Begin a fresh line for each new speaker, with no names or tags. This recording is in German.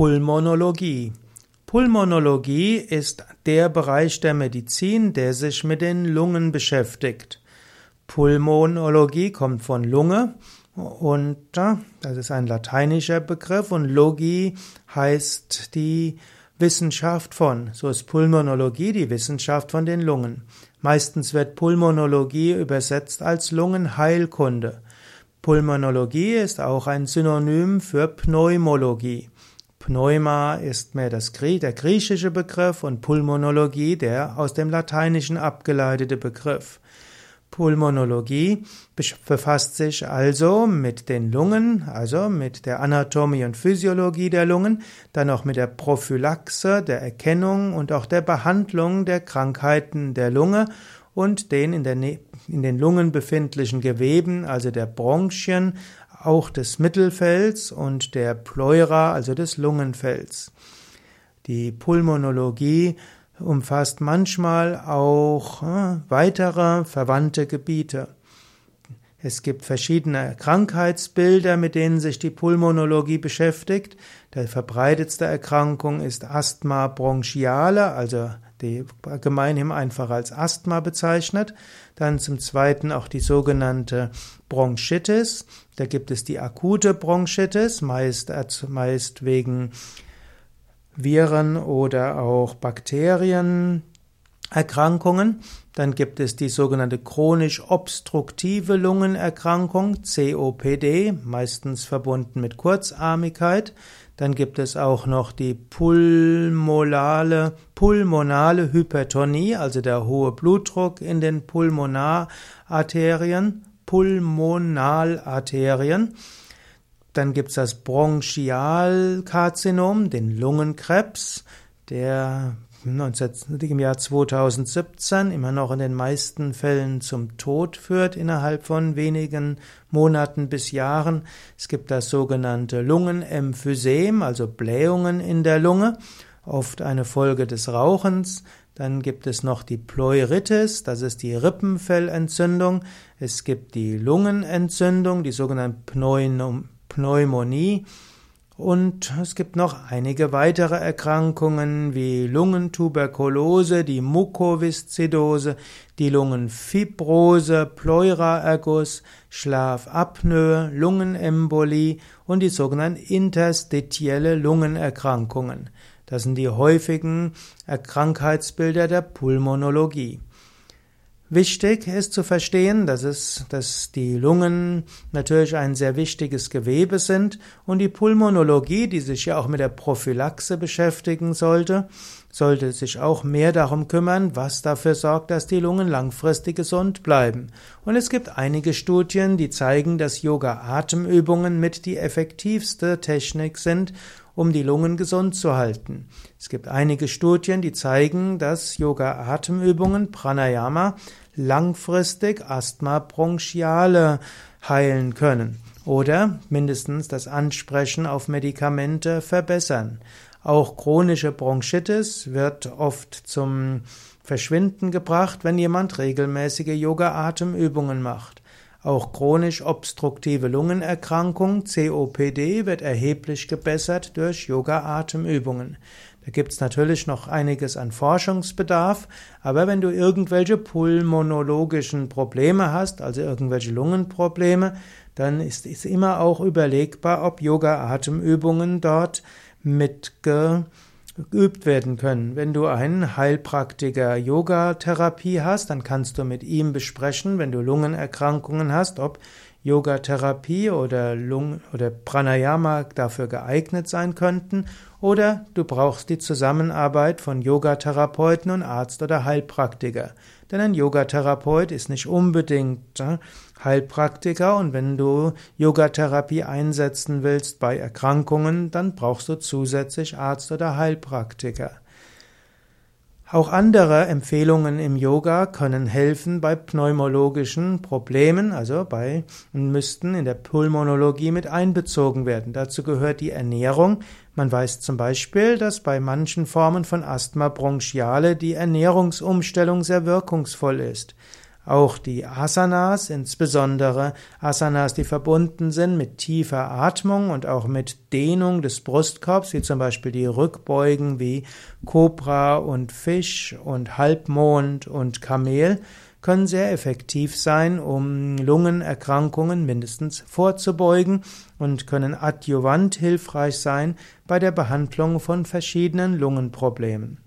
Pulmonologie. Pulmonologie ist der Bereich der Medizin, der sich mit den Lungen beschäftigt. Pulmonologie kommt von Lunge und das ist ein lateinischer Begriff und Logie heißt die Wissenschaft von. So ist Pulmonologie die Wissenschaft von den Lungen. Meistens wird Pulmonologie übersetzt als Lungenheilkunde. Pulmonologie ist auch ein Synonym für Pneumologie. Pneuma ist mehr das, der griechische Begriff und Pulmonologie der aus dem Lateinischen abgeleitete Begriff. Pulmonologie befasst sich also mit den Lungen, also mit der Anatomie und Physiologie der Lungen, dann auch mit der Prophylaxe, der Erkennung und auch der Behandlung der Krankheiten der Lunge und den in, in den Lungen befindlichen Geweben, also der Bronchien, auch des Mittelfells und der Pleura, also des Lungenfells. Die Pulmonologie umfasst manchmal auch äh, weitere verwandte Gebiete. Es gibt verschiedene Krankheitsbilder, mit denen sich die Pulmonologie beschäftigt. Der verbreitetste Erkrankung ist Asthma bronchiale, also die gemeinhin einfach als Asthma bezeichnet. Dann zum zweiten auch die sogenannte Bronchitis. Da gibt es die akute Bronchitis, meist, meist wegen Viren oder auch Bakterien Erkrankungen. Dann gibt es die sogenannte chronisch obstruktive Lungenerkrankung, COPD, meistens verbunden mit Kurzarmigkeit. Dann gibt es auch noch die pulmonale, pulmonale Hypertonie, also der hohe Blutdruck in den Pulmonararterien, Pulmonalarterien. Dann gibt es das Bronchialkarzinom, den Lungenkrebs, der im Jahr 2017 immer noch in den meisten Fällen zum Tod führt innerhalb von wenigen Monaten bis Jahren. Es gibt das sogenannte Lungenemphysem, also Blähungen in der Lunge, oft eine Folge des Rauchens. Dann gibt es noch die Pleuritis, das ist die Rippenfellentzündung. Es gibt die Lungenentzündung, die sogenannte Pneumonie. Und es gibt noch einige weitere Erkrankungen wie Lungentuberkulose, die Mukoviszidose, die Lungenfibrose, Pleuraerguss, Schlafapnoe, Lungenembolie und die sogenannten interstitielle Lungenerkrankungen. Das sind die häufigen Krankheitsbilder der Pulmonologie. Wichtig ist zu verstehen, dass es, dass die Lungen natürlich ein sehr wichtiges Gewebe sind und die Pulmonologie, die sich ja auch mit der Prophylaxe beschäftigen sollte, sollte sich auch mehr darum kümmern, was dafür sorgt, dass die Lungen langfristig gesund bleiben. Und es gibt einige Studien, die zeigen, dass Yoga-Atemübungen mit die effektivste Technik sind, um die Lungen gesund zu halten. Es gibt einige Studien, die zeigen, dass Yoga-Atemübungen, Pranayama, langfristig Asthma bronchiale heilen können oder mindestens das Ansprechen auf Medikamente verbessern. Auch chronische Bronchitis wird oft zum Verschwinden gebracht, wenn jemand regelmäßige Yoga-Atemübungen macht. Auch chronisch obstruktive Lungenerkrankung COPD wird erheblich gebessert durch Yoga-Atemübungen. Da gibt's natürlich noch einiges an Forschungsbedarf, aber wenn du irgendwelche pulmonologischen Probleme hast, also irgendwelche Lungenprobleme, dann ist es immer auch überlegbar, ob Yoga-Atemübungen dort mitgeübt werden können. Wenn du einen Heilpraktiker Yoga-Therapie hast, dann kannst du mit ihm besprechen, wenn du Lungenerkrankungen hast, ob Yoga-Therapie oder, Lung oder Pranayama dafür geeignet sein könnten oder du brauchst die Zusammenarbeit von Yogatherapeuten und Arzt oder Heilpraktiker. Denn ein Yogatherapeut ist nicht unbedingt äh, Heilpraktiker und wenn du Yogatherapie einsetzen willst bei Erkrankungen, dann brauchst du zusätzlich Arzt oder Heilpraktiker. Auch andere Empfehlungen im Yoga können helfen bei pneumologischen Problemen, also bei müssten in der Pulmonologie mit einbezogen werden. Dazu gehört die Ernährung. Man weiß zum Beispiel, dass bei manchen Formen von Asthma bronchiale die Ernährungsumstellung sehr wirkungsvoll ist. Auch die Asanas, insbesondere Asanas, die verbunden sind mit tiefer Atmung und auch mit Dehnung des Brustkorbs, wie zum Beispiel die Rückbeugen wie Kobra und Fisch und Halbmond und Kamel, können sehr effektiv sein, um Lungenerkrankungen mindestens vorzubeugen und können adjuvant hilfreich sein bei der Behandlung von verschiedenen Lungenproblemen.